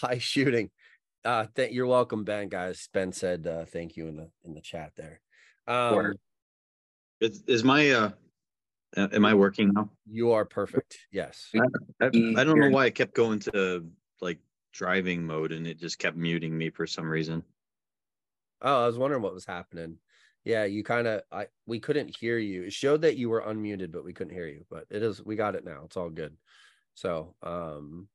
high shooting. Uh, th- you're welcome, Ben. Guys, Ben said uh, thank you in the in the chat there. Um, is, is my uh, am I working now? You are perfect. Yes. I, I, I don't know why I kept going to like driving mode and it just kept muting me for some reason. Oh, I was wondering what was happening. Yeah, you kind of I we couldn't hear you. It showed that you were unmuted, but we couldn't hear you. But it is we got it now. It's all good. So, um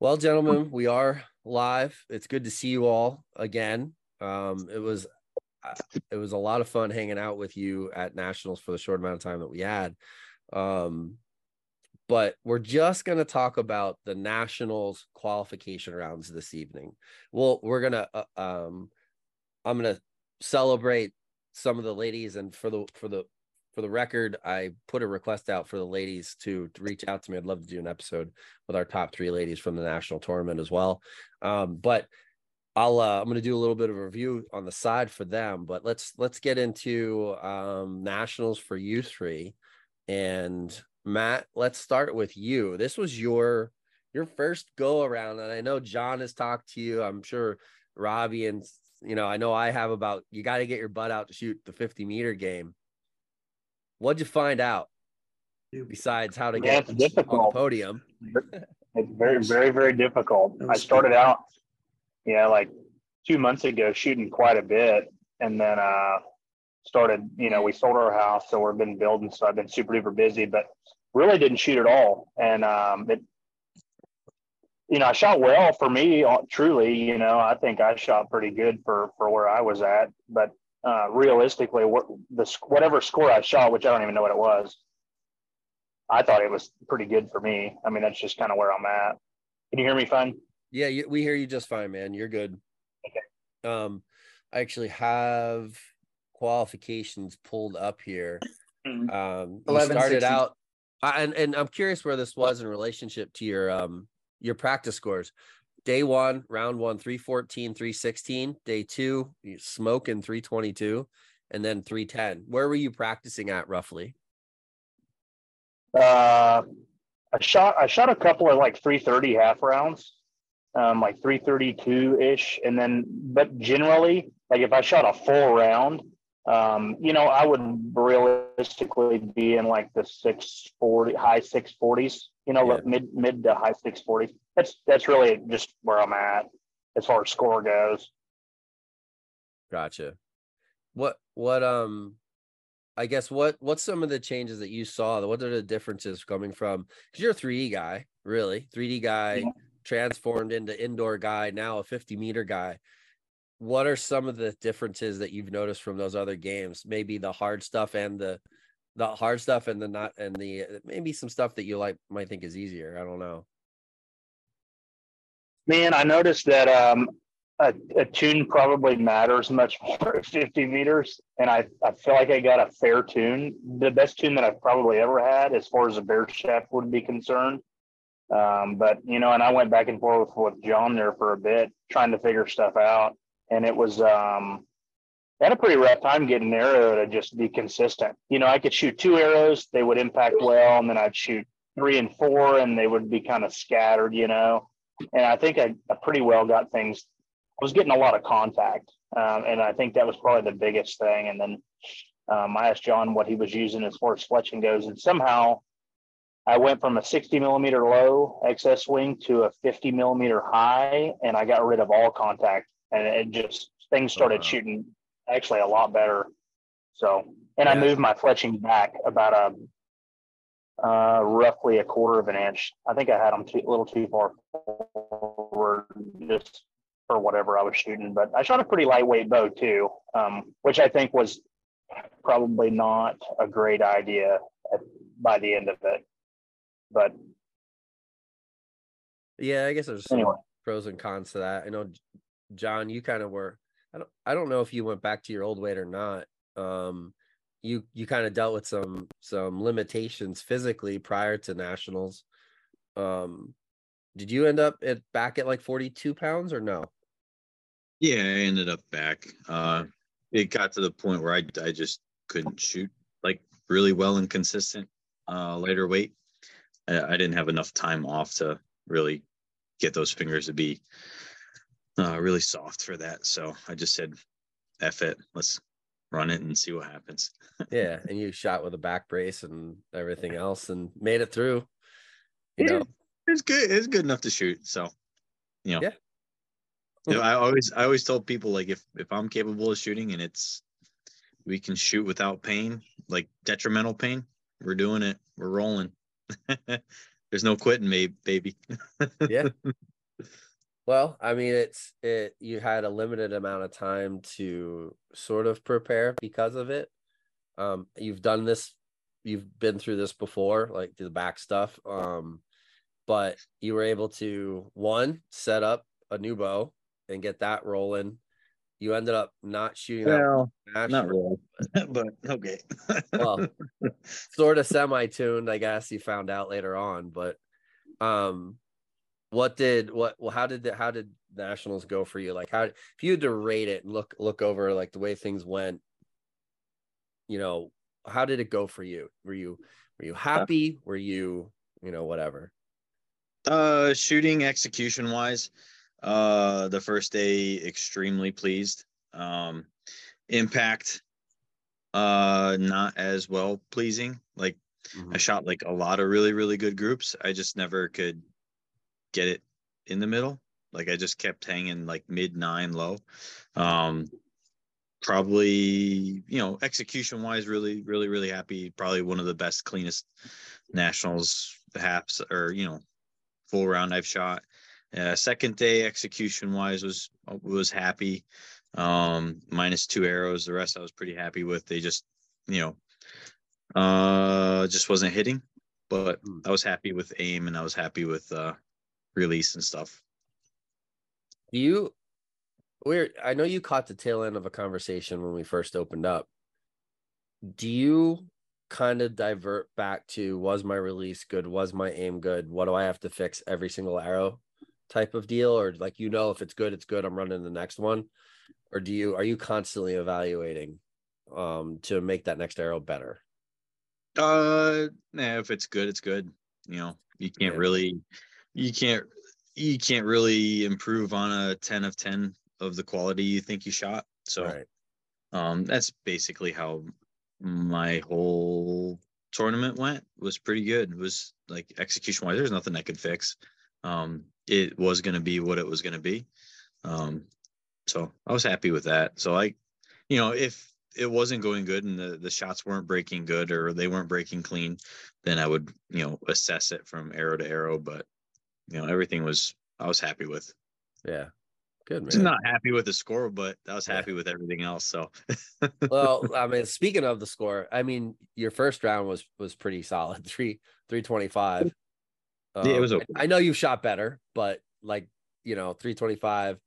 well, gentlemen, we are live. It's good to see you all again. Um it was uh, it was a lot of fun hanging out with you at nationals for the short amount of time that we had. Um but we're just going to talk about the nationals qualification rounds this evening. Well, we're going to uh, um I'm going to celebrate some of the ladies and for the for the for the record i put a request out for the ladies to, to reach out to me. I'd love to do an episode with our top three ladies from the national tournament as well. Um, but i'll uh, i'm going to do a little bit of review on the side for them but let's let's get into um, nationals for you three. And matt let's start with you. This was your your first go around and i know john has talked to you. I'm sure robbie and you know, I know I have about you got to get your butt out to shoot the 50 meter game. What'd you find out besides how to get difficult. on the podium? it's very, very, very difficult. I started out, yeah, like two months ago shooting quite a bit, and then uh started, you know, we sold our house, so we've been building, so I've been super duper busy, but really didn't shoot at all. And um, it you know, I shot well for me. Uh, truly, you know, I think I shot pretty good for for where I was at. But uh, realistically, what the whatever score I shot, which I don't even know what it was, I thought it was pretty good for me. I mean, that's just kind of where I'm at. Can you hear me fine? Yeah, you, we hear you just fine, man. You're good. Okay. Um, I actually have qualifications pulled up here. Mm-hmm. Um, you started out, and and I'm curious where this was in relationship to your um your practice scores. Day one, round one, 314, 316. Day two, smoking 322, and then 310. Where were you practicing at roughly? Uh, I shot I shot a couple of like 330 half rounds, um, like 332 ish, and then but generally, like if I shot a full round, um, you know, I would realistically be in like the 640 high 640s you know, yeah. mid mid to high six forty. That's that's really just where I'm at as far as score goes. Gotcha. What what um I guess what what's some of the changes that you saw? What are the differences coming from? Because you're a 3D guy, really 3D guy, yeah. transformed into indoor guy, now a 50 meter guy. What are some of the differences that you've noticed from those other games? Maybe the hard stuff and the the hard stuff and the not and the maybe some stuff that you like might think is easier. I don't know. Man, I noticed that um, a, a, tune probably matters much more at 50 meters, and I, I feel like I got a fair tune, the best tune that I've probably ever had as far as a bare shaft would be concerned. Um, but you know, and I went back and forth with John there for a bit trying to figure stuff out, and it was um, had a pretty rough time getting an arrow to just be consistent. You know, I could shoot two arrows, they would impact well, and then I'd shoot three and four, and they would be kind of scattered, you know. And I think I, I pretty well got things. I was getting a lot of contact, um, and I think that was probably the biggest thing. And then um, I asked John what he was using as far as fletching goes, and somehow I went from a 60 millimeter low excess swing to a 50 millimeter high, and I got rid of all contact, and it just things started shooting actually a lot better. So, and yeah. I moved my fletching back about a uh, roughly a quarter of an inch. I think I had them too, a little too far forward just for whatever I was shooting, but I shot a pretty lightweight bow too, um, which I think was probably not a great idea at, by the end of it. But yeah, I guess there's anyway. pros and cons to that. I know, John, you kind of were I don't I don't know if you went back to your old weight or not. Um, you you kind of dealt with some some limitations physically prior to nationals. Um, did you end up at back at like 42 pounds or no? Yeah, I ended up back. Uh, it got to the point where I I just couldn't shoot like really well and consistent uh, lighter weight. I, I didn't have enough time off to really get those fingers to be uh, really soft for that. So I just said, "F it, let's run it and see what happens." yeah, and you shot with a back brace and everything else, and made it through. You Yeah. know, it's good. It's good enough to shoot. So, you know, Yeah. You know, I always, I always told people like if if I'm capable of shooting and it's we can shoot without pain, like detrimental pain, we're doing it. We're rolling. There's no quitting, baby. yeah. Well, I mean, it's it. You had a limited amount of time to sort of prepare because of it. Um, you've done this, you've been through this before, like the back stuff. Um, but you were able to one set up a new bow and get that rolling. You ended up not shooting that well, match, not really, but okay. Well, sort of semi-tuned, I guess. You found out later on, but um, what did what? Well, how did the how did nationals go for you? Like, how if you had to rate it and look look over like the way things went, you know, how did it go for you? Were you were you happy? Were you you know whatever? Uh, shooting execution wise, uh, the first day extremely pleased. Um, impact, uh, not as well pleasing. Like Mhm. I shot like a lot of really really good groups. I just never could get it in the middle. Like I just kept hanging like mid nine low. Um, probably you know execution wise really really really happy probably one of the best cleanest nationals haps or you know full round i've shot uh, second day execution wise was was happy um minus two arrows the rest i was pretty happy with they just you know uh just wasn't hitting but Hmm. i was happy with aim and i was happy with uh release and stuff Do you? We're. I know you caught the tail end of a conversation when we first opened up. Do you kind of divert back to was my release good? Was my aim good? What do I have to fix every single arrow type of deal? Or like you know if it's good, it's good. I'm running the next one. Or do you are you constantly evaluating um to make that next arrow better? Uh, nah, if it's good, it's good. You know, you can't Yeah. really, you can't, you can't really improve on a ten of ten of the quality you think you shot. So, Right. um, that's basically how my whole tournament went. Was pretty good. It was like execution wise, there's nothing I could fix. Um, it was gonna be what it was gonna be. Um, so I was happy with that. So I, you know, if it wasn't going good and the, the shots weren't breaking good or they weren't breaking clean, then I would, you know, assess it from arrow to arrow. But, you know, everything was, I was happy with. Yeah. Good Just man. not happy with the score, but I was Yeah. happy with everything else. So, well, I mean, speaking of the score, I mean, your first round was was pretty solid, three three twenty five. Yeah, it was um, okay. I know you shot better, but like you know, three twenty five,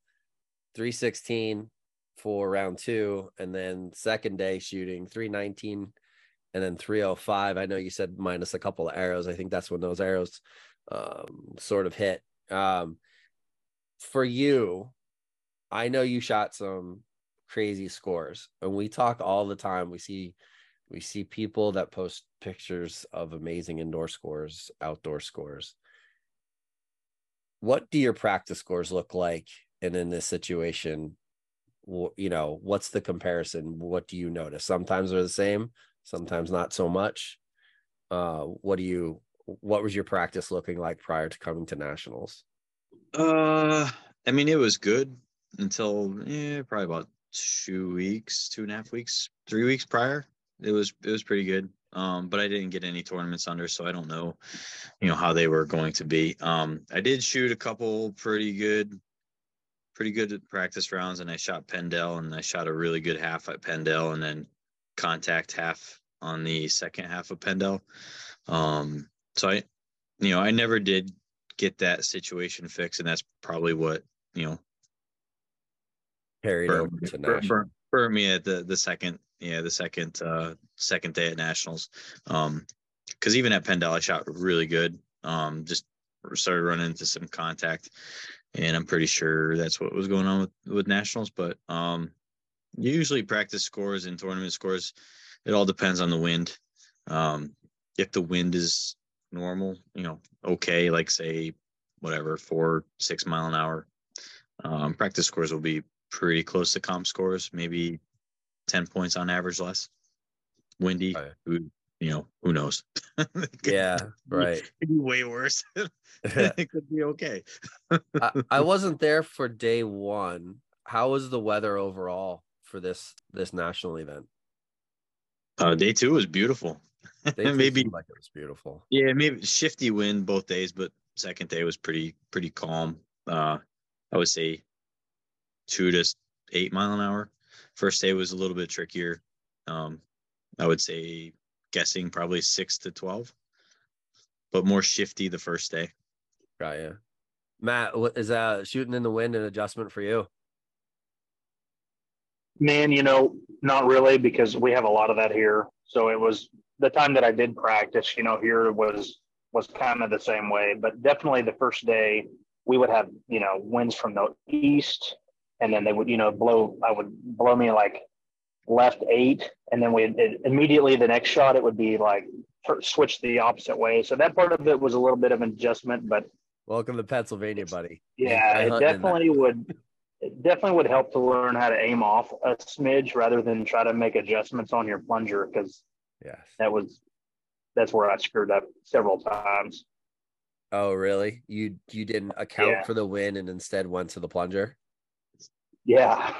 three sixteen for round two, and then second day shooting three nineteen, and then three oh five. I know you said minus a couple of arrows. I think that's when those arrows um, sort of hit. Um, for you, I know you shot some crazy scores and we talk all the time. We see we see people that post pictures of amazing indoor scores outdoor scores. What do your practice scores look like? And in this situation you know what's the comparison? What do you notice? Sometimes they're the same sometimes not so much. Uh what do you what was your practice looking like prior to coming to nationals uh, I mean, it was good until probably about two weeks, two and a half weeks, three weeks prior. It was, it was pretty good. Um, but I didn't get any tournaments under, so I don't know, you know, how they were going to be. Um, I did shoot a couple pretty good, pretty good practice rounds, and I shot Pendel, and I shot a really good half at Pendel, and then contact half on the second half of Pendel. Um, so I, you know, I never did get that situation fixed, and that's probably what you know carried over to bur- nationals bur- me at the the second yeah the second uh second day at nationals. Um because even at pendel i shot really good. Um just started running into some contact and i'm pretty sure that's what was going on with with nationals but um usually practice scores and tournament scores. It all depends on the wind. Um if the wind is normal you know okay like say whatever four six mile an hour. Um, practice scores will be pretty close to comp scores, maybe ten points on average less. Windy, Right. who you know who knows? Yeah, right. it could be way worse. it could be okay. I, I wasn't there for day one. How was the weather overall for this this national event? Uh, day two was beautiful. Day maybe like it was beautiful. Yeah, maybe shifty wind both days, but second day was pretty pretty calm. Uh, I would say two to eight mile an hour. First day was a little bit trickier. Um, I would say guessing probably six to twelve, but more shifty the first day. Got you. Matt, what is that shooting in the wind an adjustment for you? Man, you know, not really because we have a lot of that here. So it was the time that I did practice, you know, here was was kind of the same way. But definitely the first day we would have, you know, winds from the east and then they would, you know, blow I would blow me like left eight and then we it, immediately the next shot it would be like switch the opposite way. So that part of it was a little bit of an adjustment, but Welcome to Pennsylvania, buddy. yeah, it hunting in that. definitely would. It definitely would help to learn how to aim off a smidge rather than try to make adjustments on your plunger because Yes. that was that's where I screwed up several times. Oh, really? You you didn't account Yeah. for the win and instead went to the plunger? Yeah,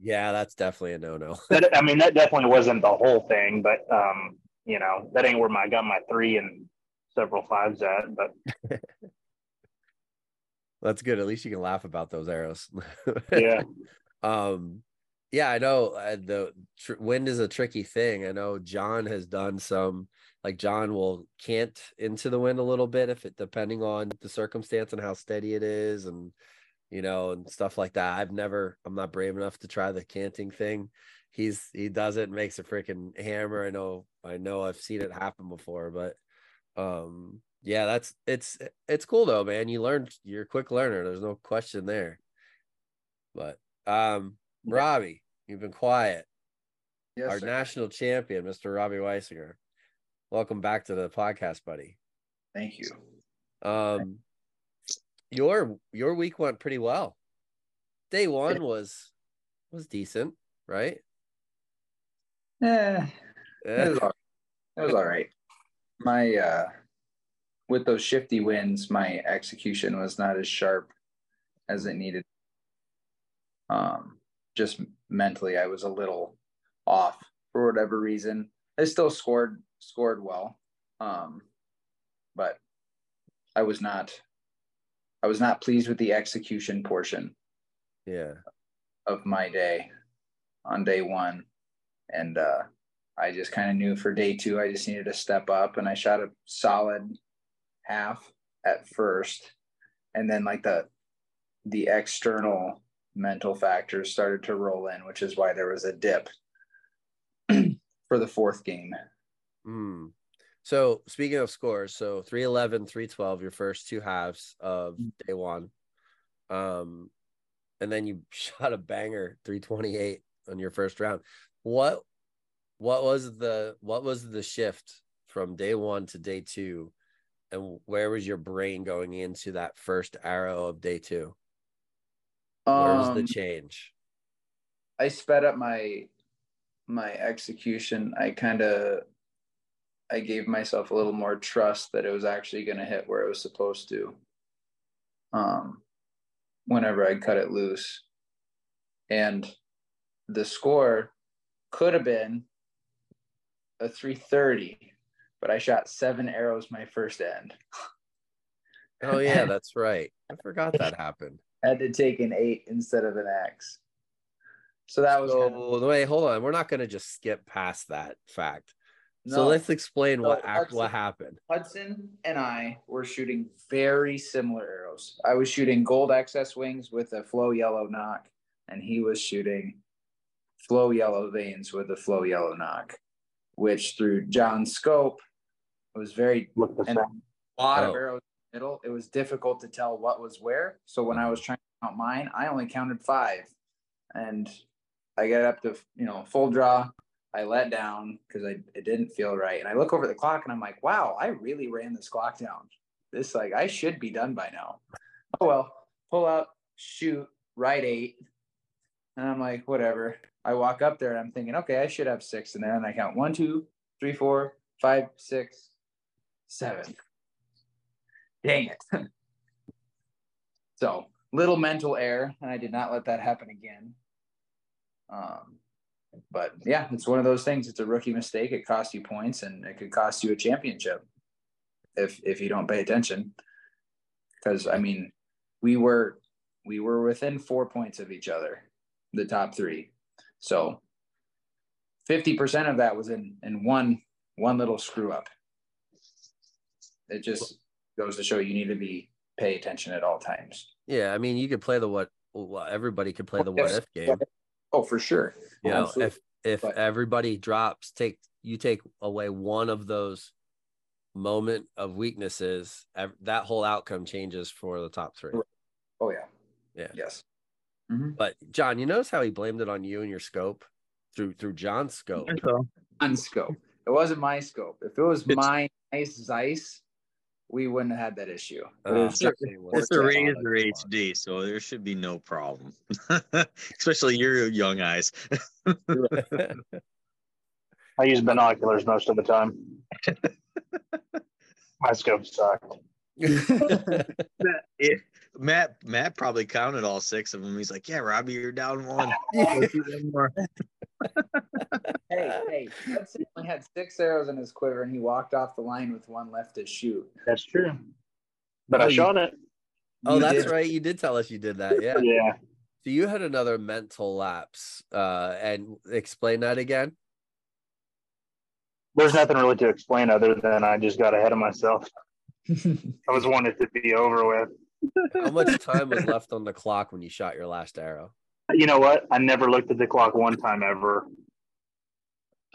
Yeah, that's definitely a no no. that, I mean that definitely wasn't the whole thing, but um, you know that ain't where my I got my three and several fives at. But That's good. At least you can laugh about those arrows. yeah, um yeah i know uh, the tr- wind is a tricky thing i know john has done some like john will cant into the wind a little bit if it depending on the circumstance and how steady it is and you know and stuff like that i've never i'm not brave enough to try the canting thing he's he does it makes a freaking hammer i know i know i've seen it happen before but um yeah that's it's it's cool though man you learned you're a quick learner there's no question there but um. Robbie you've been quiet. Yes, our sir. national champion mr robbie Weissinger. Welcome back to the podcast buddy. Thank you. um your your week went pretty well. Day one was was decent right? Yeah, it Eh, was all, it was all right. My uh, with those shifty winds, my execution was not as sharp as it needed. Um, just mentally, I was a little off for whatever reason. I still scored scored well, um, but I was not. I was not pleased with the execution portion yeah of my day on day one. And uh, I just kind of knew for day two, I just needed to step up and I shot a solid half at first. And then like the, the external mental factors started to roll in, which is why there was a dip for the fourth game. Mm. So, speaking of scores, so 311, 312, your first two halves of mm. day one. Um, and then you shot a banger 328 on your first round. What what was the what was the shift from day 1 to day 2 and where was your brain going into that first arrow of day 2? Where's um, the change? I sped up my my execution. I kind of I gave myself a little more trust that it was actually going to hit where it was supposed to. Um, whenever I cut it loose, and the score could have been a 330, but I shot seven arrows my first end. oh yeah, that's right. I forgot that happened had to take an eight instead of an X. So that was So kind of, wait, hold on. We're not going to just skip past that fact. So No. let's explain what So what Hudson- happened. Hudson and I were shooting very similar arrows. I was shooting gold XS wings with a flow yellow nock, and he was shooting flow yellow vanes with a flow yellow nock, which through John's scope was very and a lot Oh. of arrows in the middle. It was difficult to tell what was where. So when I was trying to count mine, I only counted five. And I got up to, you know, full draw. I let down because I it didn't feel right. And I look over the clock and I'm like, wow, I really ran this clock down. this like I should be done by now. Oh well, pull up, shoot, right eight. And I'm like, whatever. I walk up there and I'm thinking, okay, I should have six in there. And I count one, two, three, four, five, six, seven. Dang it. so little mental error, and I did not let that happen again. Um, but yeah, it's one of those things. It's a rookie mistake. It costs you points, and it could cost you a championship if if you don't pay attention. Because I mean, we were we were within four points of each other, the top three. So fifty percent of that was in in one one little screw up. It just goes to show you need to be pay attention at all times. Yeah, I mean, you could play the what. Well, everybody could play the what if game. Oh, for sure. You know, Absolutely. if if But- everybody drops, take you take away one of those moment of weaknesses, ev- that whole outcome changes for the top three. Oh yeah. Yeah. Yes. Mhm. But John, you notice how he blamed it on you and your scope through through John's scope. On scope. It wasn't my scope. If it was It's- my nice Zeiss, we wouldn't have had that issue. Uh, it's just- It's a John Razor that came on. HD, so there should be no problem. Especially your young eyes. I use binoculars most of the time. My scope sucked. It- Matt Matt probably counted all six of them. He's like, "Yeah, Robbie, you're down one. Let's do one more." hey, hey, Hudson only had six arrows in his quiver and he walked off the line with one left to shoot. That's true. But Oh, I you- shot it. oh, You that's did- right. You did tell us you did that. Yeah. Yeah. So you had another mental lapse. Uh, and explain that again. There's nothing really to explain other than I just got ahead of myself. I was wanting it to be over with. How much time was left on the clock when you shot your last arrow? You know what? I never looked at the clock one time ever.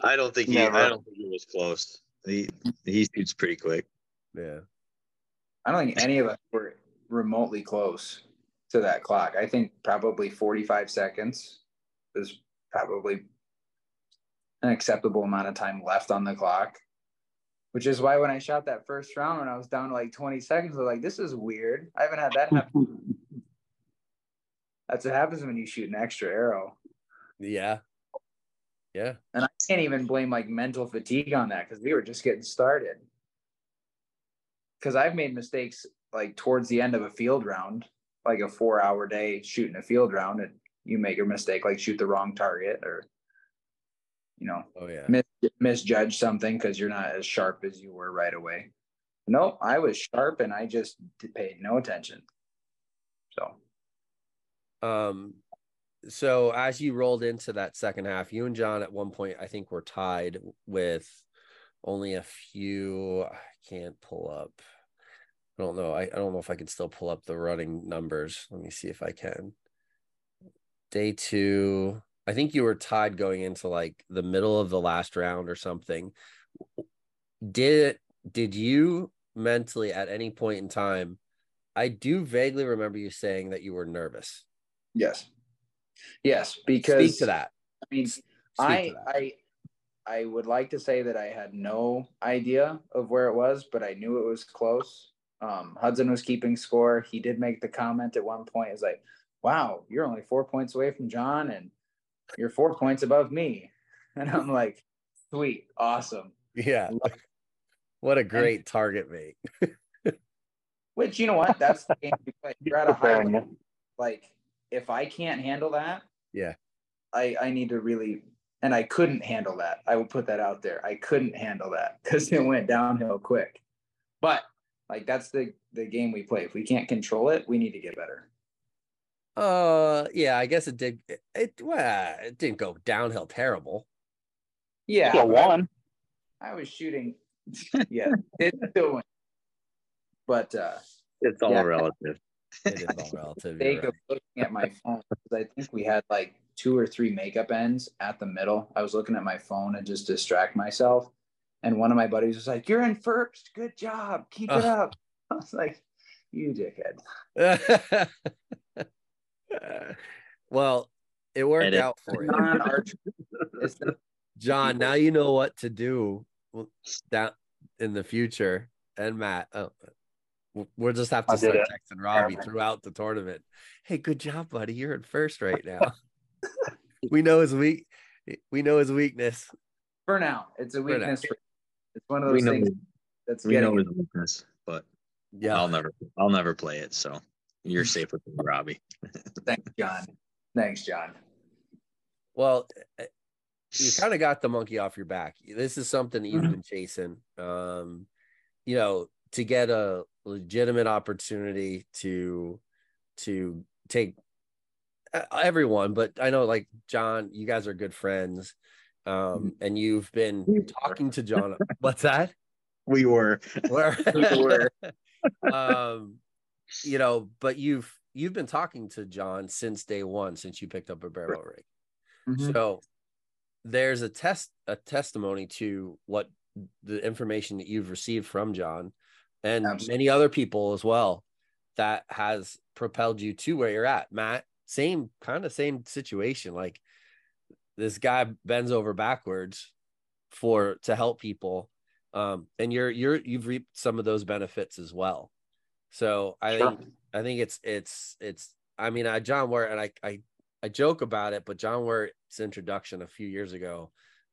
I don't think he. Never. I don't think he was close. He he shoots pretty quick. Yeah. I don't think any of us were remotely close to that clock. I think probably 45 seconds is probably an acceptable amount of time left on the clock. Which is why when I shot that first round when I was down to like 20 seconds, I was like, this is weird. I haven't had that happen. That's what happens when you shoot an extra arrow. Yeah. Yeah. And I can't even blame like mental fatigue on that because we were just getting started. Because I've made mistakes like towards the end of a field round, like a four hour day shooting a field round, and you make a mistake, like shoot the wrong target or, you know, Oh yeah. mis- misjudge something because you're not as sharp as you were right away. No, I was sharp and I just paid no attention. So, Um, so as you rolled into that second half, you and John at one point, I think, were tied with only a few. I can't pull up. I don't know. I, I don't know if I can still pull up the running numbers. Let me see if I can. Day two, I think you were tied going into like the middle of the last round or something. Did did you mentally at any point in time? I do vaguely remember you saying that you were nervous. yes. Yes, because Speak to that. I mean, Speak I. I I would like to say that I had no idea of where it was, but I knew it was close. Um, Hudson was keeping score. He did make the comment at one point, "Is like, wow, you're only four points away from John, and you're four points above me." And I'm like, sweet, awesome. Yeah. What a great target mate. Which you know what? That's the game we play. You're at a high level. like if I can't handle that, Yeah. I I need to really and I couldn't handle that. I will put that out there. I couldn't handle that because it went downhill quick. But like that's the the game we play. If we can't control it, we need to get better. Uh yeah, I guess it did it, it well, it didn't go downhill terrible. Yeah, Still won. I was shooting. Yeah, it still went. But uh It's all Yeah. relative. It is all relative. you're right. of looking at my phone because I think we had like two or three makeup ends at the middle. I was looking at my phone and just distract myself. And one of my buddies was like, You're in first. Good job. Keep it Ugh. up. I was like, You dickhead. well, it worked Edit. out for you. Non-archery. It's the- John, now you know what to do down in the future. And Matt, oh, We'll just have to I did start texting Robbie Perfect. throughout the tournament. Hey, good job, buddy. You're in first right now. we know his weak. We know his weakness. For now, it's a weakness. For, it's one of We those know things that's we know getting. his weakness, but Yeah. I'll never I'll never play it. So you're safe with me, Robbie. Thanks, John. Thanks, John. Well, eh, you kind of got the monkey off your back. This is something that you've Mhm. been chasing. Um, you know, to get a legitimate opportunity to to take uh, everyone, but I know like John, you guys are good friends. Um, and you've been talking to John. What's that? We were Where We were. um, you know, but you've you've been talking to John since day one, since you picked up a barebow rig. Mhm. So there's a test a testimony to what the information that you've received from John and Absolutely. many other people as well that has propelled you to where you're at. Matt, same kind of same situation. Like this guy bends over backwards for to help people. Um, and you're you're you've reaped some of those benefits as well. So I Sure. think I think it's it's it's I mean I John Ware and I I I joke about it, but John Ware's introduction a few years ago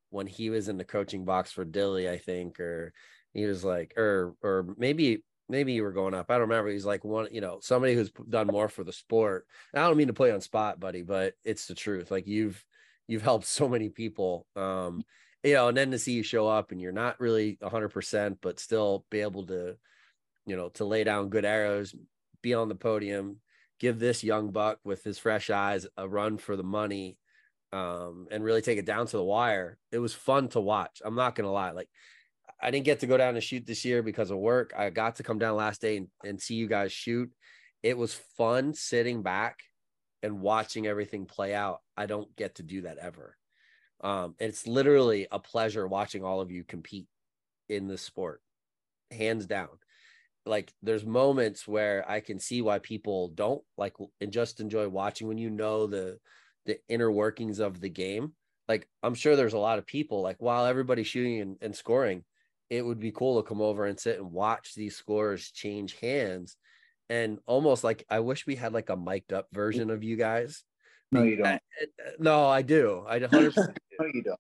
when he was in the coaching box for Dilly, I think, or he was like, or or maybe maybe you were going up. I don't remember. He's like one, you know, somebody who's done more for the sport. And I don't mean to play on spot, buddy, but it's the truth. Like you've you've helped so many people. Um, you know, and then to see you show up and you're not really hundred percent, but still be able to, you know, to lay down good arrows, be on the podium, give this young buck with his fresh eyes a run for the money um, and really take it down to the wire. It was fun to watch. I'm not gonna lie. Like I didn't get to go down and shoot this year because of work. I got to come down last day and, and see you guys shoot. It was fun sitting back and watching everything play out. I don't get to do that ever. Um, it's literally a pleasure watching all of you compete in this sport, hands down like there's moments where I can see why people don't like and just enjoy watching when you know the the inner workings of the game. Like I'm sure there's a lot of people like while everybody's shooting and, and scoring, it would be cool to come over and sit and watch these scores change hands. And almost like I wish we had like a mic'd up version of you guys. No, you don't. Uh, No, I do. I 100% No, you don't.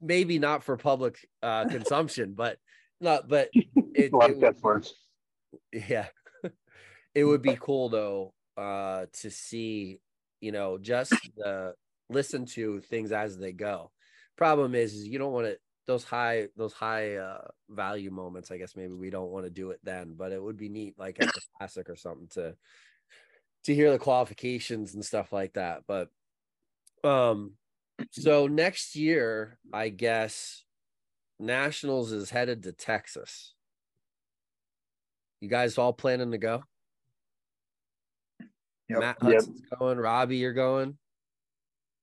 maybe not for public uh consumption, but not but it, like it that words. yeah it would be cool though uh to see you know just the listen to things as they go problem is, is you don't want to those high those high uh value moments i guess maybe we don't want to do it then but it would be neat like at the classic or something to to hear the qualifications and stuff like that but um so next year i guess nationals is headed to texas you guys all planning to go Yep. Matt Yep. Going. Robbie, you're going.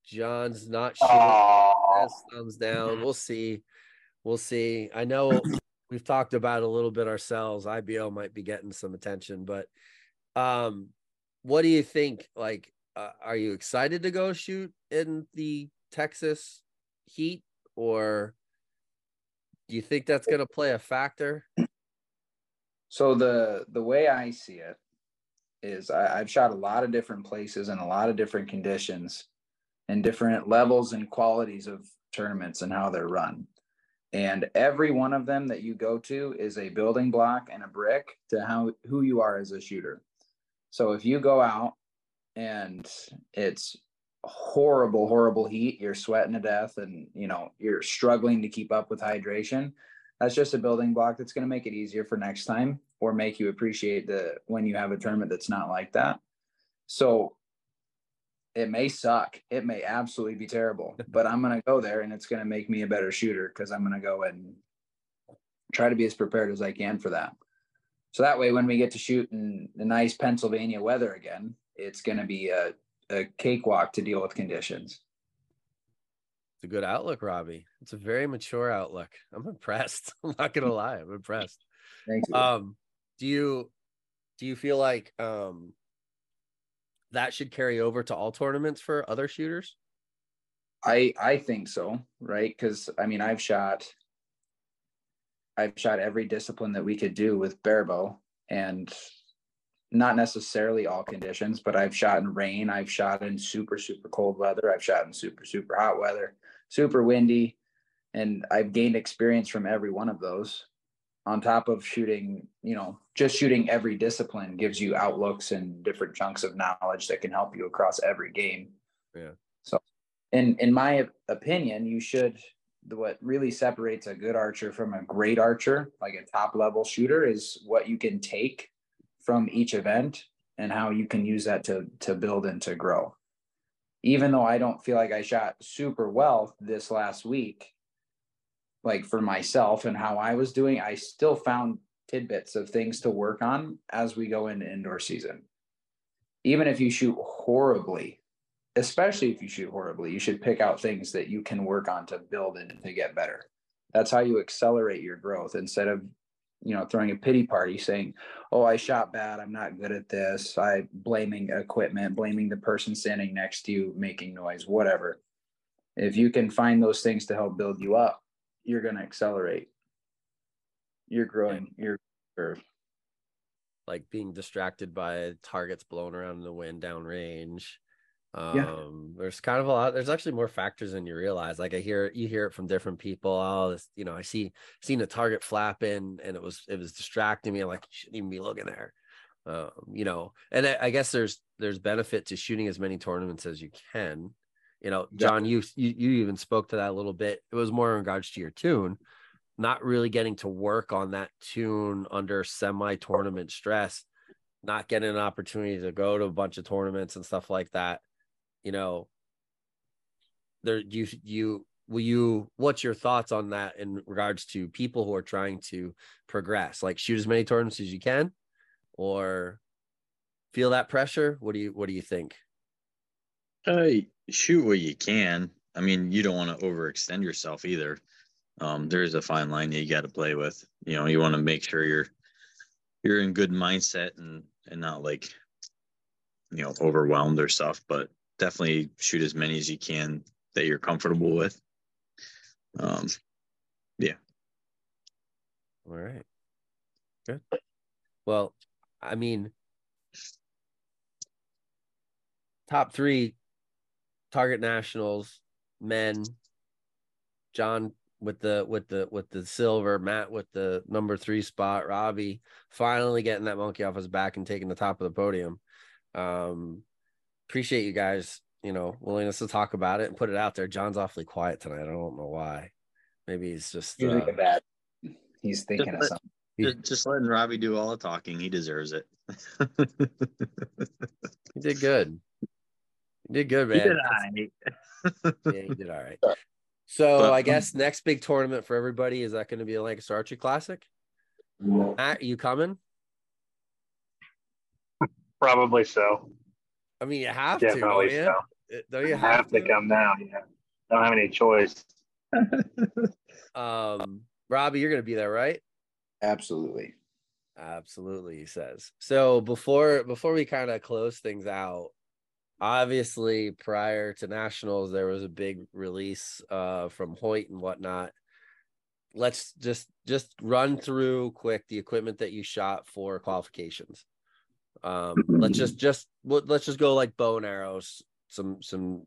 John's not sure. Oh, thumbs down. We'll see. We'll see. I know we've talked about a little bit ourselves. IBO might be getting some attention, but um, what do you think? Like, uh, are you excited to go shoot in the Texas heat, or do you think that's going to play a factor? So the the way I see it is I, I've shot a lot of different places and a lot of different conditions and different levels and qualities of tournaments and how they're run. And every one of them that you go to is a building block and a brick to how who you are as a shooter. So if you go out and it's horrible, horrible heat, you're sweating to death and you know you're struggling to keep up with hydration, that's just a building block that's going to make it easier for next time or make you appreciate the when you have a tournament that's not like that. So it may suck. It may absolutely be terrible, but I'm going to go there and it's going to make me a better shooter because I'm going to go and try to be as prepared as I can for that. So that way, when we get to shoot in the nice Pennsylvania weather again, it's going to be a, a cakewalk to deal with conditions. It's a good outlook, Robbie. It's a very mature outlook. I'm impressed. I'm not gonna lie, I'm impressed. Thank you. Um, do you do you feel like um that should carry over to all tournaments for other shooters? I I think so, right? Because I mean, I've shot, I've shot every discipline that we could do with barebow, and not necessarily all conditions, but I've shot in rain, I've shot in super, super cold weather, I've shot in super, super hot weather, super windy, and I've gained experience from every one of those. On top of shooting, you know, just shooting every discipline gives you outlooks and different chunks of knowledge that can help you across every game. Yeah. So, in in my opinion, you should. What really separates a good archer from a great archer, like a top level shooter, is what you can take from each event and how you can use that to to build and to grow. Even though I don't feel like I shot super well this last week, like for myself and how I was doing, I still found tidbits of things to work on as we go into indoor season. Even if you shoot horribly, especially if you shoot horribly, you should pick out things that you can work on to build and to get better. That's how you accelerate your growth instead of you know throwing a pity party saying oh i shot bad i'm not good at this i blaming equipment blaming the person standing next to you making noise whatever. If you can find those things to help build you up you're going to accelerate. You're growing your curve. Like being distracted by targets blown around in the wind downrange um Yeah. there's kind of a lot there's actually more factors than you realize like i hear you hear it from different people oh this you know i see seen a target flapping and it was it was distracting me I'm like you shouldn't even be looking there um you know and I, I guess there's there's benefit to shooting as many tournaments as you can you know Yeah. john you you, you even spoke to that a little bit it was more in regards to your tune not really getting to work on that tune under semi tournament stress not getting an opportunity to go to a bunch of tournaments and stuff like that you know there you you will you what's your thoughts on that in regards to people who are trying to progress like shoot as many tournaments as you can or feel that pressure what do you what do you think Uh, shoot what you can. I mean, you don't want to overextend yourself either. Um, there is a fine line you got to play with. You know, you want to make sure you're you're in good mindset and and not like you know overwhelmed or stuff. But definitely shoot as many as you can that you're comfortable with. Um, yeah. all right good well i mean top three target nationals men john with the with the with the silver matt with the number three spot robbie finally getting that monkey off his back and taking the top of the podium um appreciate you guys you know willingness to talk about it and put it out there john's awfully quiet tonight i don't know why maybe he's just he's uh, thinking bad he's thinking of let- something just, just letting Robbie do all the talking. He deserves it. you did good you did good He man did all right. yeah, you did all right. So But- I guess next big tournament for everybody is that going to be a Lancaster Archery Classic? Matt, are you coming? Probably so. I mean, you have to, don't Definitely you? so. Uh, Don't you I have to come down. Yeah. Don't have any choice. Um, Robbie, you're going to be there, right? absolutely Absolutely, he says. So before before we kind of close things out, obviously prior to nationals, there was a big release uh from Hoyt and whatnot. Let's just just run through quick the equipment that you shot for qualifications. Um, let's just just let's just go like bow and arrows, some some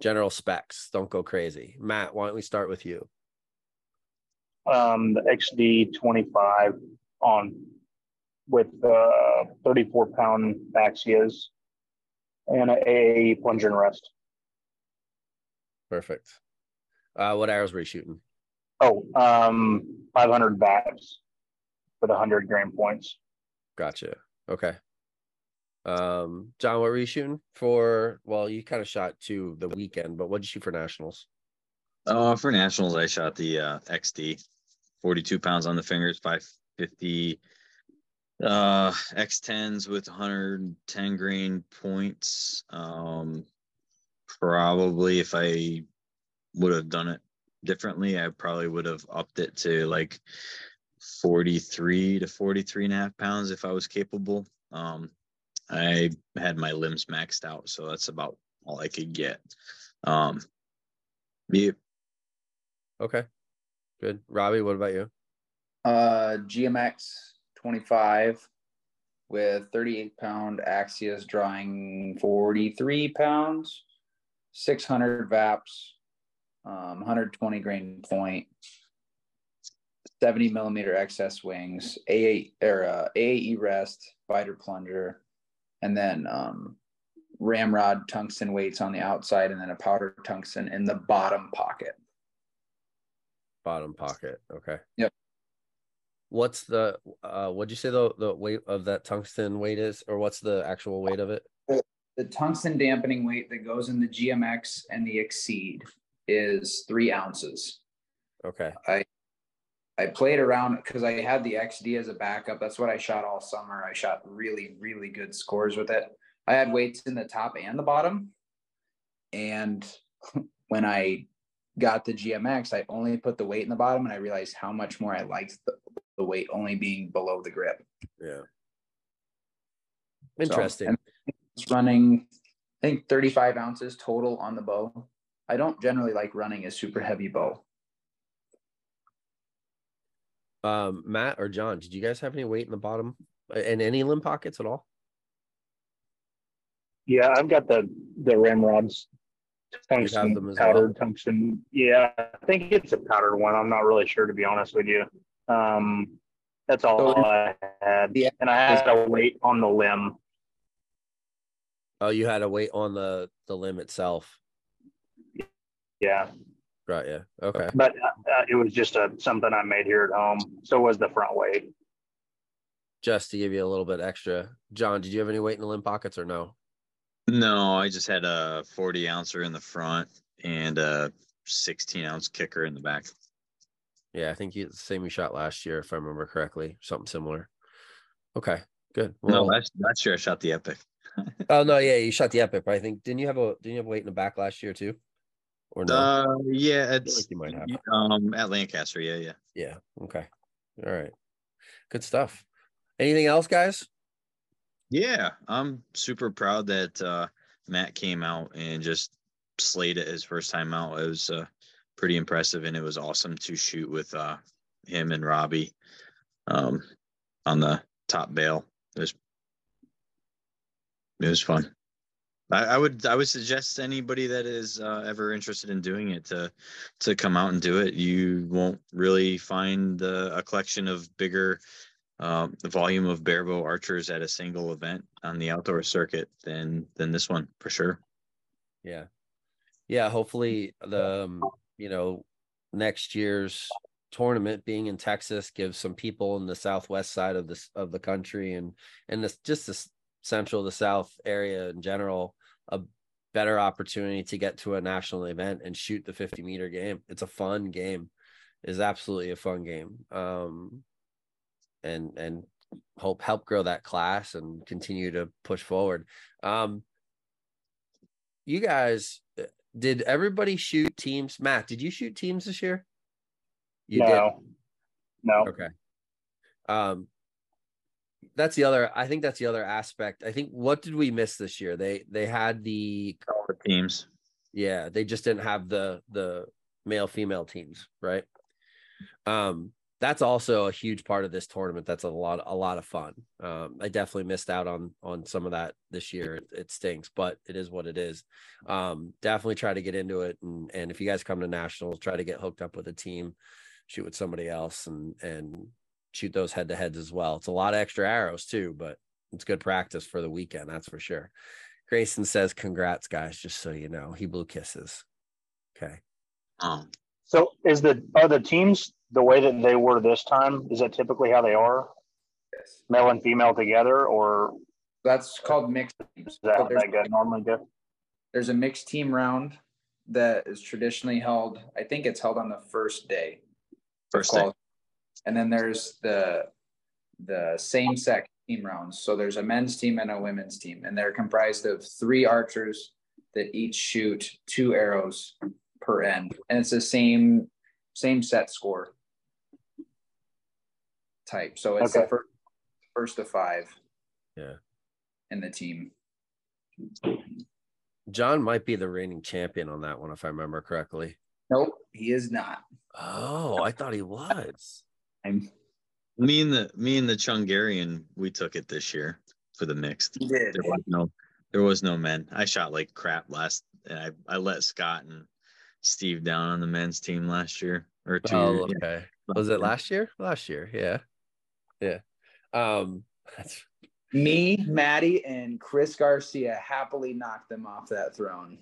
general specs. Don't go crazy. Matt, why don't we start with you? Um, the XD 25 on with uh, 34 pound Axias and a AA plunger and rest. Perfect. Uh, what arrows were you shooting? Oh, um, 500 bats with the 100 gram points. Gotcha. Okay. Um, John, what were you shooting for? Well, you kind of shot to the weekend, but what did you shoot for nationals? Uh, for nationals, I shot the uh, XD, 42 pounds on the fingers, 550 uh X10s with 110 grain points. Um, probably if I would have done it differently, I probably would have upped it to like 43 to 43 and a half pounds if I was capable. Um, I had my limbs maxed out, so that's about all I could get. Um, yeah, Okay. Good. Robbie, what about you? uh gmx 25 with 38 pound Axias drawing 43 pounds, 600 VAPs, um, 120 grain point, 70 millimeter XS wings, A8 or uh, AAE rest, Beiter plunger, and then um, ramrod tungsten weights on the outside, and then a powder tungsten in the bottom pocket. Bottom pocket. Okay. Yep. What's the uh what'd you say the the weight of that tungsten weight is, or what's the actual weight of it? The tungsten dampening weight that goes in the GMX and the Xceed is three ounces. Okay. I played around because I had the XD as a backup. That's what I shot all summer. I shot really, really good scores with it. I had weights in the top and the bottom. And when I got the GMX, I only put the weight in the bottom and I realized how much more I liked the, the weight only being below the grip. Yeah. Interesting. and it's running, I think 35 ounces total on the bow. I don't generally like running a super heavy bow. Um, Matt or John, did you guys have any weight in the bottom and any limb pockets at all? Yeah, I've got the the ramrods tungsten them as powdered tungsten. Yeah, I think it's a powdered one. I'm not really sure to be honest with you. Um, that's all So- I had, Yeah. and I had a weight on the limb. Oh, you had a weight on the the limb itself. Yeah, Right. Yeah. Okay. but uh, it was just a something I made here at home. So was the front weight. Just to give you a little bit extra. John, did you have any weight in the limb pockets or no? No, I just had a 40 ouncer in the front and a 16 ounce kicker in the back. Yeah, I think you the same you shot last year, if I remember correctly. Something similar. Okay, good. no, Well, last, last year I shot the Epic. oh no, yeah, you shot the epic, but I think didn't you have a didn't you have weight in the back last year too? Or no? Uh, yeah, it's like you might have. um at Lancaster. Yeah, yeah. Yeah. Okay. All right. Good stuff. Anything else, guys? Yeah, I'm super proud that uh, Matt came out and just slayed it his first time out. It was uh, pretty impressive, and it was awesome to shoot with uh, him and Robbie um, on the top bale. It was it was fun. I, I would I would suggest anybody that is uh, ever interested in doing it to to come out and do it. You won't really find uh, a collection of bigger um, the volume of barebow archers at a single event on the outdoor circuit than than this one for sure. Yeah. Yeah. Hopefully the um, you know, next year's tournament being in Texas gives some people in the southwest side of this of the country and and this just this central the south area in general a better opportunity to get to a national event and shoot the 50 meter game. It's a fun game. It's absolutely a fun game. Um and and hope help grow that class and continue to push forward. Um you guys uh, did everybody shoot teams? Matt, did you shoot teams this year? You no, no. Okay. Um that's the other I think that's the other aspect. I think what did we miss this year? They they had the teams. yeah, they just didn't have the the male female teams, right? Um that's also a huge part of this tournament. That's a lot a lot of fun. Um I definitely missed out on on some of that this year. It, it stinks, but it is what it is. Um definitely try to get into it and and if you guys come to nationals, try to get hooked up with a team, shoot with somebody else and and shoot those head to heads as well. It's a lot of extra arrows too, but it's good practice for the weekend, that's for sure. Grayson says, Congrats, guys, just so you know. He blew kisses. Okay. Um, So is the are the teams the way that they were this time? Is that typically how they are, Yes. male and female together, or That's called mixed teams. is that So how there's, they normally go? there's a mixed team round that is traditionally held. I think it's held on the first day. First day. Qual- And then there's the the same sex team rounds. So there's a men's team and a women's team, and they're comprised of three archers that each shoot two arrows per end, and it's the same same set score type. So it's the first first of five. Yeah. In the team. John might be the reigning champion on that one, if I remember correctly. Nope, he is not. Oh, I thought he was. I'm Me and the me and the Chungarian, we took it this year for the mixed. You did. There was no there was no men. I shot like crap last and I, I let Scott and Steve down on the men's team last year or two. Oh, years- yeah, okay. Was it last year? Last year, yeah, yeah. Um, that's Me, Maddie, and Chris Garcia happily knocked them off that throne.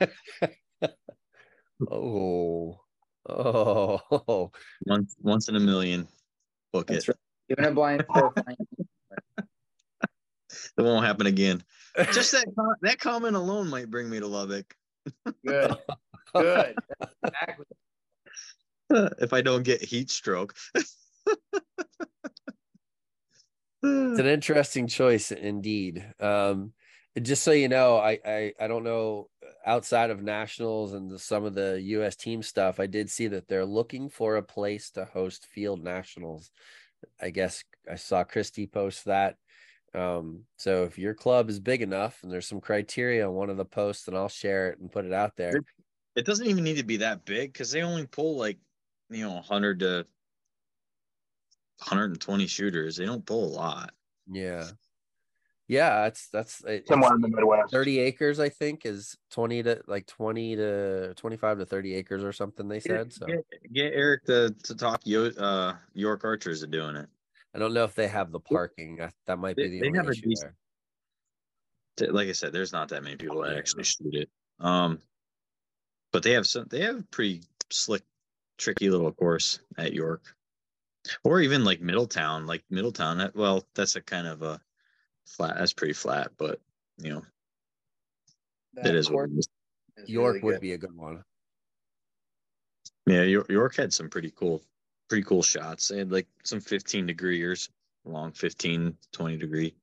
oh, oh, Once once in a million. Book That's it. right. Even a blind It won't happen again. Just that com- that comment alone might bring me to Lubbock. Good. Good. Exactly. if I don't get heat stroke. it's an interesting choice indeed. Um, just so you know, I, I I don't know outside of nationals and the, some of the U.S. team stuff. I did see that they're looking for a place to host field nationals. I guess I saw Christy post that. Um, so if your club is big enough and there's some criteria on one of the posts, then I'll share it and put it out there. it doesn't even need to be that big because they only pull like you know 100 to 120 shooters. They don't pull a lot. Yeah, yeah, that's that's it- somewhere it's in the Midwest. 30 acres, I think, is 20 to like 20 to 25 to 30 acres or something. They said so. Get, get Eric to, to talk Yo, uh, York Archers are doing it. I don't know if they have the parking. I, that might be They- the they only have a issue decent- there. T- Like I said, there's not that many people that actually shoot it. Um, but they have some. They have a pretty slick, tricky little course at York, or even like Middletown. Like Middletown. That, well, that's a kind of a flat. That's pretty flat, but you know, it is. What course it is. is York really would good. be a good one. Yeah, York, York had some pretty cool, pretty cool shots. They had like some 15 degrees, long 15, 20 degree.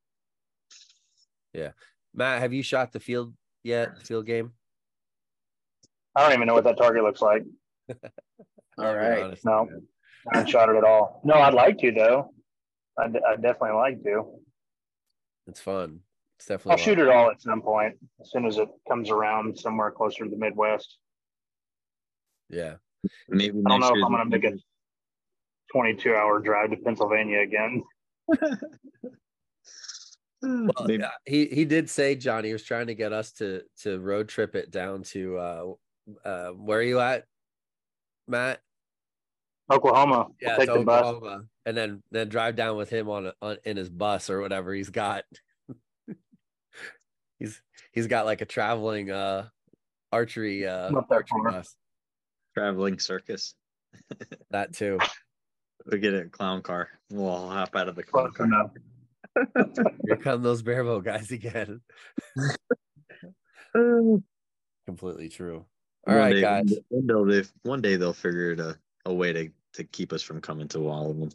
Yeah. Matt, have you shot the field yet? Field game? I don't even know what that target looks like. All I'll be right. honest No. with you. I haven't shot it at all. No, I'd like to though. I'd, I'd definitely like to. It's fun. It's definitely. I'll shoot it all at some point as soon as it comes around somewhere closer to the Midwest. Yeah. Maybe I don't know if I'm going to make a 22 hour drive to Pennsylvania again. Well, yeah, he he did say John. He was trying to get us to to road trip it down to uh uh where are you at, Matt? Oklahoma. Yeah, I'll take to the bus. Oklahoma, and then then drive down with him on, a, on in his bus or whatever he's got. he's he's got like a traveling uh archery uh archery bus. traveling circus. That too. We get a clown car. We'll all hop out of the clown Close car. Here come those barebow guys again. Completely true. All One right, day- guys. One day, they, one day they'll figure it a, a way to, to keep us from coming to all of them.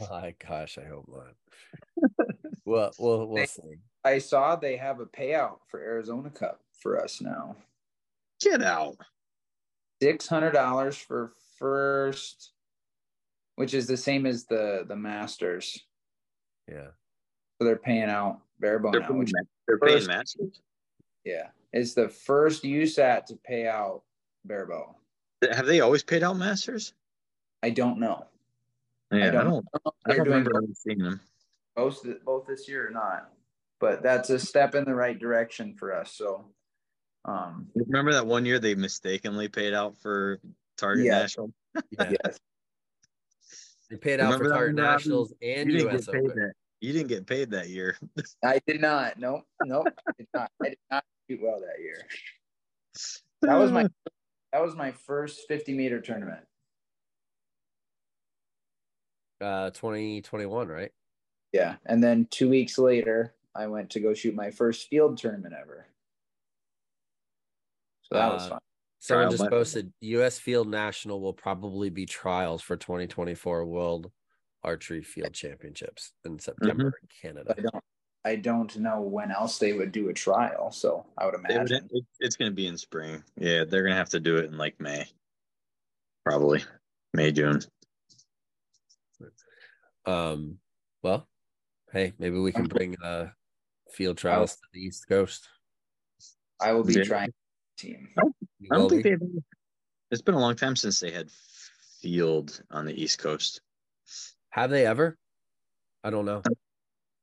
My gosh, I hope not. well, we'll we'll see. I saw they have a payout for Arizona Cup for us now. Get out. Six hundred dollars for first, which is the same as the the Masters. Yeah. So they're paying out barebow They're now. paying, Which, they're paying masters. yeah, it's the first USAT to pay out barebow. Have they always paid out masters? I don't know. Yeah, I don't don't. know if I they're don't doing remember ever seeing them. both both this year or not, but that's a step in the right direction for us. So, um, Remember that one year they mistakenly paid out for Target Yeah. National? Yeah. yes, They paid out Remember for Target? Nationals and You didn't US get paid Open. that. You didn't get paid that year. I did not. Nope, nope. I did not. I did not shoot well that year. That was my that was my first 50 meter tournament. Uh 2021, right? Yeah, and then two weeks later, I went to go shoot my first field tournament ever. So that was Uh, fun. Someone just posted US Field National will probably be trials for 2024 World Archery Field Championships in September in Canada. I don't I don't know when else they would do a trial, so I would They would- imagine. it- it's going to be in spring. Yeah, they're going to have to do it in like May, probably May June. Um, well, hey, maybe we can bring uh field trials to the East Coast. I will be Yeah. trying team. You I don't think be? they've. It's been a long time since they had field on the East Coast. Have they ever? I don't know.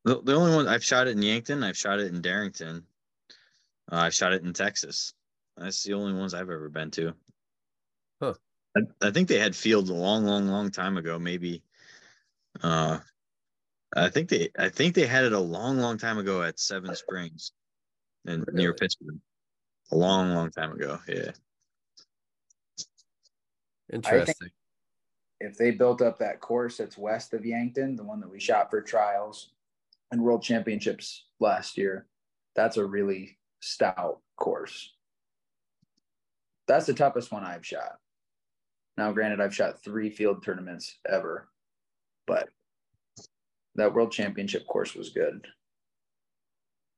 The, the only one I've shot it in Yankton, I've shot it in Darrington, uh, I've shot it in Texas. That's the only ones I've ever been to. Huh. I, I think they had fields a long, long, long time ago. Maybe. Uh, I think they I think they had it a long, long time ago at Seven Springs, and near Pittsburgh. A long, long time ago. Yeah. Interesting. if they built up that course that's west of Yankton, the one that we shot for trials and world championships last year, that's a really stout course. That's the toughest one I've shot. Now, granted, I've shot three field tournaments ever, but that world championship course was good.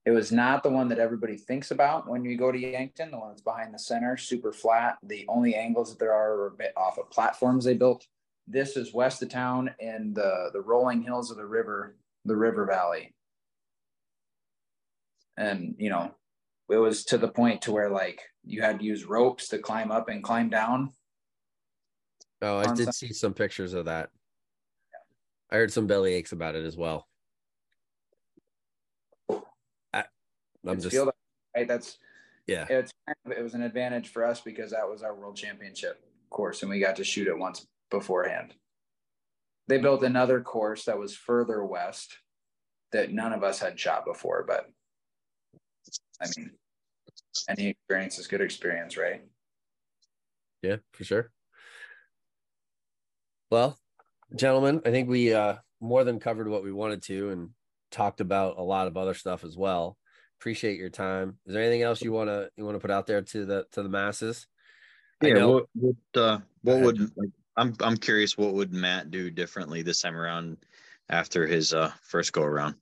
It was not the one that everybody thinks about when you go to Yankton, the one that's behind the center, super flat. The only angles that there are are a bit off of platforms they built. This is west of town and the, the rolling hills of the river, the river valley. And, you know, it was to the point to where like you had to use ropes to climb up and climb down. Oh, I did some- see some pictures of that. I heard some belly aches about it as well. I, I'm It's just field- right. That's yeah. it's kind of, it was an advantage for us because that was our world championship course and we got to shoot it once beforehand. They built another course that was further west that none of us had shot before, but I mean, any experience is good experience, right? Yeah, for sure. Well, gentlemen, I think we uh more than covered what we wanted to and talked about a lot of other stuff as well. Appreciate your time. Is there anything else you want to you want to put out there to the to the masses? Yeah. know- What, what, uh, what would like, I'm I'm curious what would Matt do differently this time around after his uh first go around?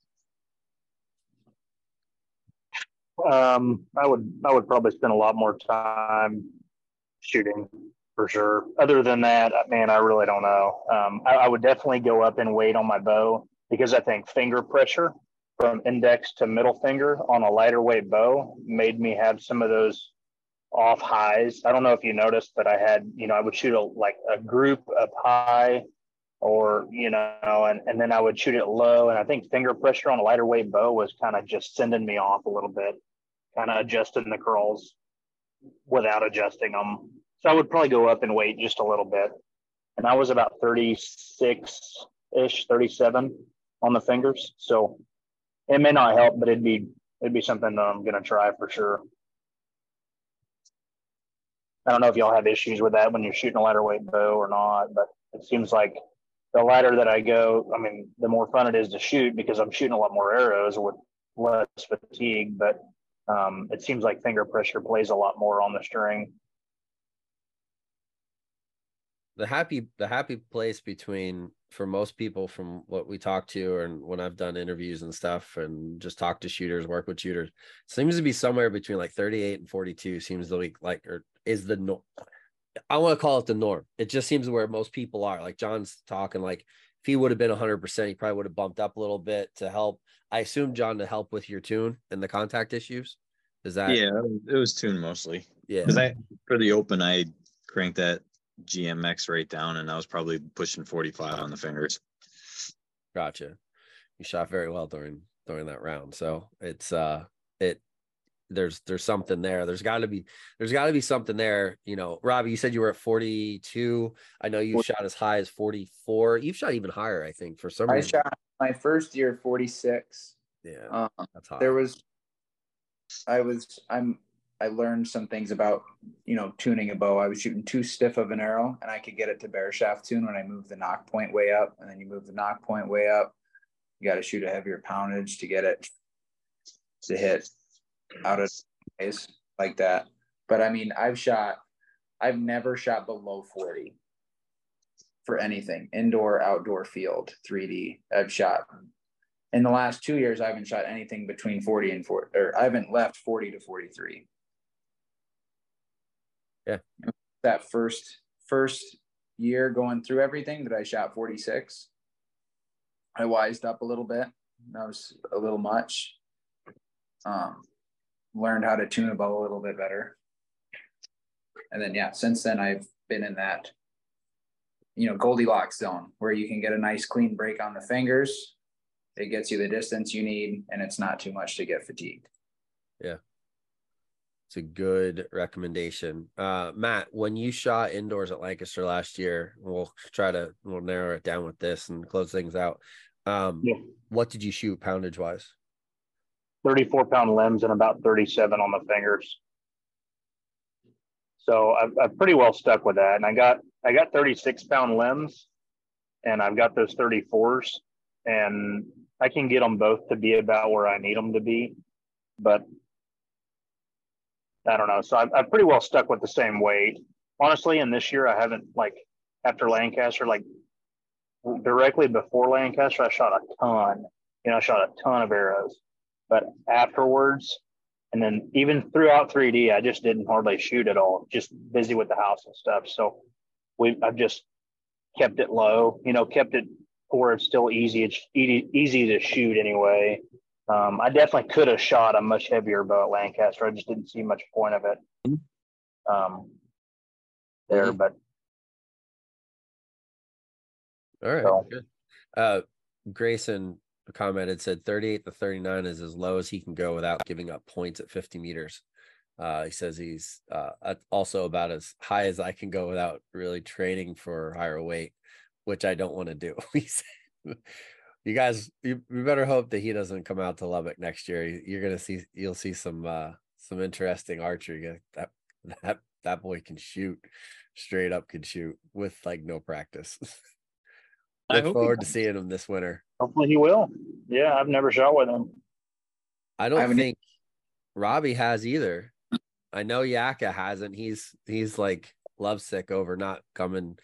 Um, I would I would probably spend a lot more time shooting for sure. Other than that, man, I really don't know. Um, I, I would definitely go up in weight on my bow because I think finger pressure from index to middle finger on a lighter weight bow made me have some of those off highs. I don't know if you noticed, but I had, you know, I would shoot a like a group up high or, you know, and, and then I would shoot it low. And I think finger pressure on a lighter weight bow was kind of just sending me off a little bit, kind of adjusting the curls without adjusting them. So I would probably go up in weight just a little bit. And I was about 36 ish, 37 on the fingers. So it may not help, but it'd be, it'd be something that I'm going to try for sure. I don't know if y'all have issues with that when you're shooting a lighter weight bow or not, but it seems like the lighter that I go, I mean, the more fun it is to shoot because I'm shooting a lot more arrows with less fatigue. But um, it seems like finger pressure plays a lot more on the string. the happy the happy place between for most people from what we talk to and when I've done interviews and stuff and just talk to shooters, work with shooters, seems to be somewhere between like 38 and 42 seems to be like or is the norm. I want to call it the norm. It just seems where most people are. Like John's talking like if he would have been 100%, he probably would have bumped up a little bit to help. I assume John to help with your tune and the contact issues. Is that yeah, it was tuned mostly yeah. because I for the open I cranked that GMX right down and I was probably pushing 45 on the fingers. Gotcha. You shot very well during during that round. So it's uh it there's there's something there. There's gotta be there's gotta be something there. You know, Robbie, you said you were at 42. I know you've shot as high as 44. You've shot even higher, I think, for some I reason. I shot my first year 46. yeah, Um, that's high. there was i was i'm i learned some things about you know tuning a bow i was shooting too stiff of an arrow and i could get it to bare shaft tune when i moved the nock point way up and then you move the nock point way up you got to shoot a heavier poundage to get it to hit out of space like that but i mean i've shot i've never shot below 40 for anything indoor outdoor field 3d i've shot in the last two years, I haven't shot anything between 40 and 40, or I haven't left 40 to 43. Yeah. That first first year going through everything that I shot 46, I wised up a little bit. That was a little much. Um, learned how to tune a bow a little bit better. And then yeah, since then I've been in that you know Goldilocks zone where you can get a nice clean break on the fingers. It gets you the distance you need, and it's not too much to get fatigued. Yeah, it's a good recommendation. Uh, Matt, when you shot indoors at Lancaster last year, we'll try to we'll narrow it down with this and close things out. Um, Yeah. what did you shoot poundage wise? 34 pound limbs and about 37 on the fingers. So I've, I've pretty well stuck with that. And I got, I got 36 pound limbs and I've got those 34s and I can get them both to be about where I need them to be. But I don't know. So I've, I've pretty well stuck with the same weight. Honestly, and this year I haven't like after Lancaster, like directly before Lancaster, I shot a ton. You know, I shot a ton of arrows. But afterwards, and then even throughout 3D, I just didn't hardly shoot at all. Just busy with the house and stuff. So we, I've just kept it low. You know, kept it where it's still easy. It's easy, easy to shoot anyway. Um, I definitely could have shot a much heavier bow at Lancaster. I just didn't see much point of it. Um, there, Mhm. but All right, So- good. Uh, Grayson commented said 38 to 39 is as low as he can go without giving up points at 50 meters. Uh, he says he's uh, also about as high as I can go without really training for higher weight, which I don't want to do. He said, you guys, you, you better hope that he doesn't come out to Lubbock next year. You- You're gonna see, you'll see some uh, some interesting archery. That that that boy can shoot, straight up can shoot with like no practice. I Look forward to seeing him this winter. Hopefully he will. Yeah, I've never shot with him. I don't haven't e- think Robbie has either. I know Yaka hasn't. He's he's like lovesick over not coming.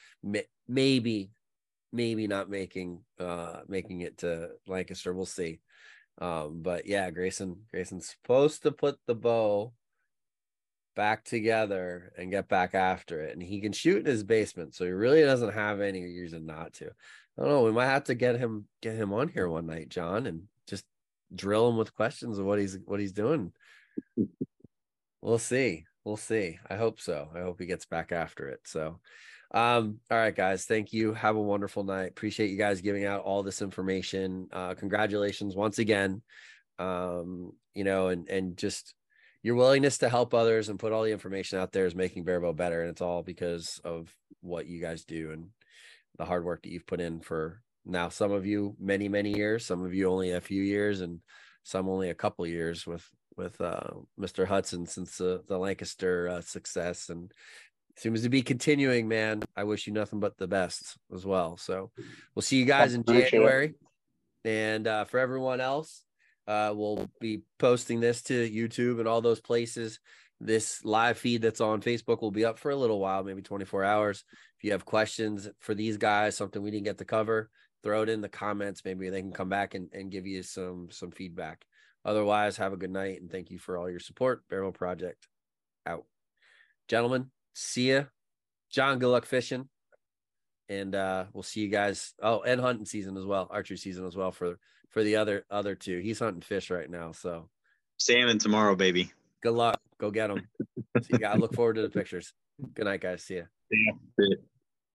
Maybe, maybe not making uh making it to Lancaster. We'll see. Um, but yeah, Grayson Grayson's supposed to put the bow back together and get back after it, and he can shoot in his basement, so he really doesn't have any reason not to. I don't know. We might have to get him get him on here one night, John, and just drill him with questions of what he's what he's doing. we'll see. We'll see. I hope so. I hope he gets back after it. So um all right guys thank you have a wonderful night appreciate you guys giving out all this information uh congratulations once again um you know and and just your willingness to help others and put all the information out there is making Barebow better and it's all because of what you guys do and the hard work that you've put in for now some of you many many years some of you only a few years and some only a couple years with with uh mr hudson since uh, the lancaster uh, success and seems to be continuing man. I wish you nothing but the best as well. So we'll see you guys in january and uh for everyone else uh we'll be posting this to youtube and all those places this live feed that's on facebook will be up for a little while maybe 24 hours if you have questions for these guys, something we didn't get to cover, throw it in the comments. Maybe they can come back and, and give you some some feedback. Otherwise, have a good night and thank you for all your support. Barebow Project out. Gentlemen, see ya. John, good luck fishing. And uh we'll see you guys. Oh, and hunting season as well, archery season as well for for the other other two. He's hunting fish right now. So Salmon tomorrow, baby. good luck. Go get them. see you. I look forward to the pictures. Good night, guys. See ya. Yeah.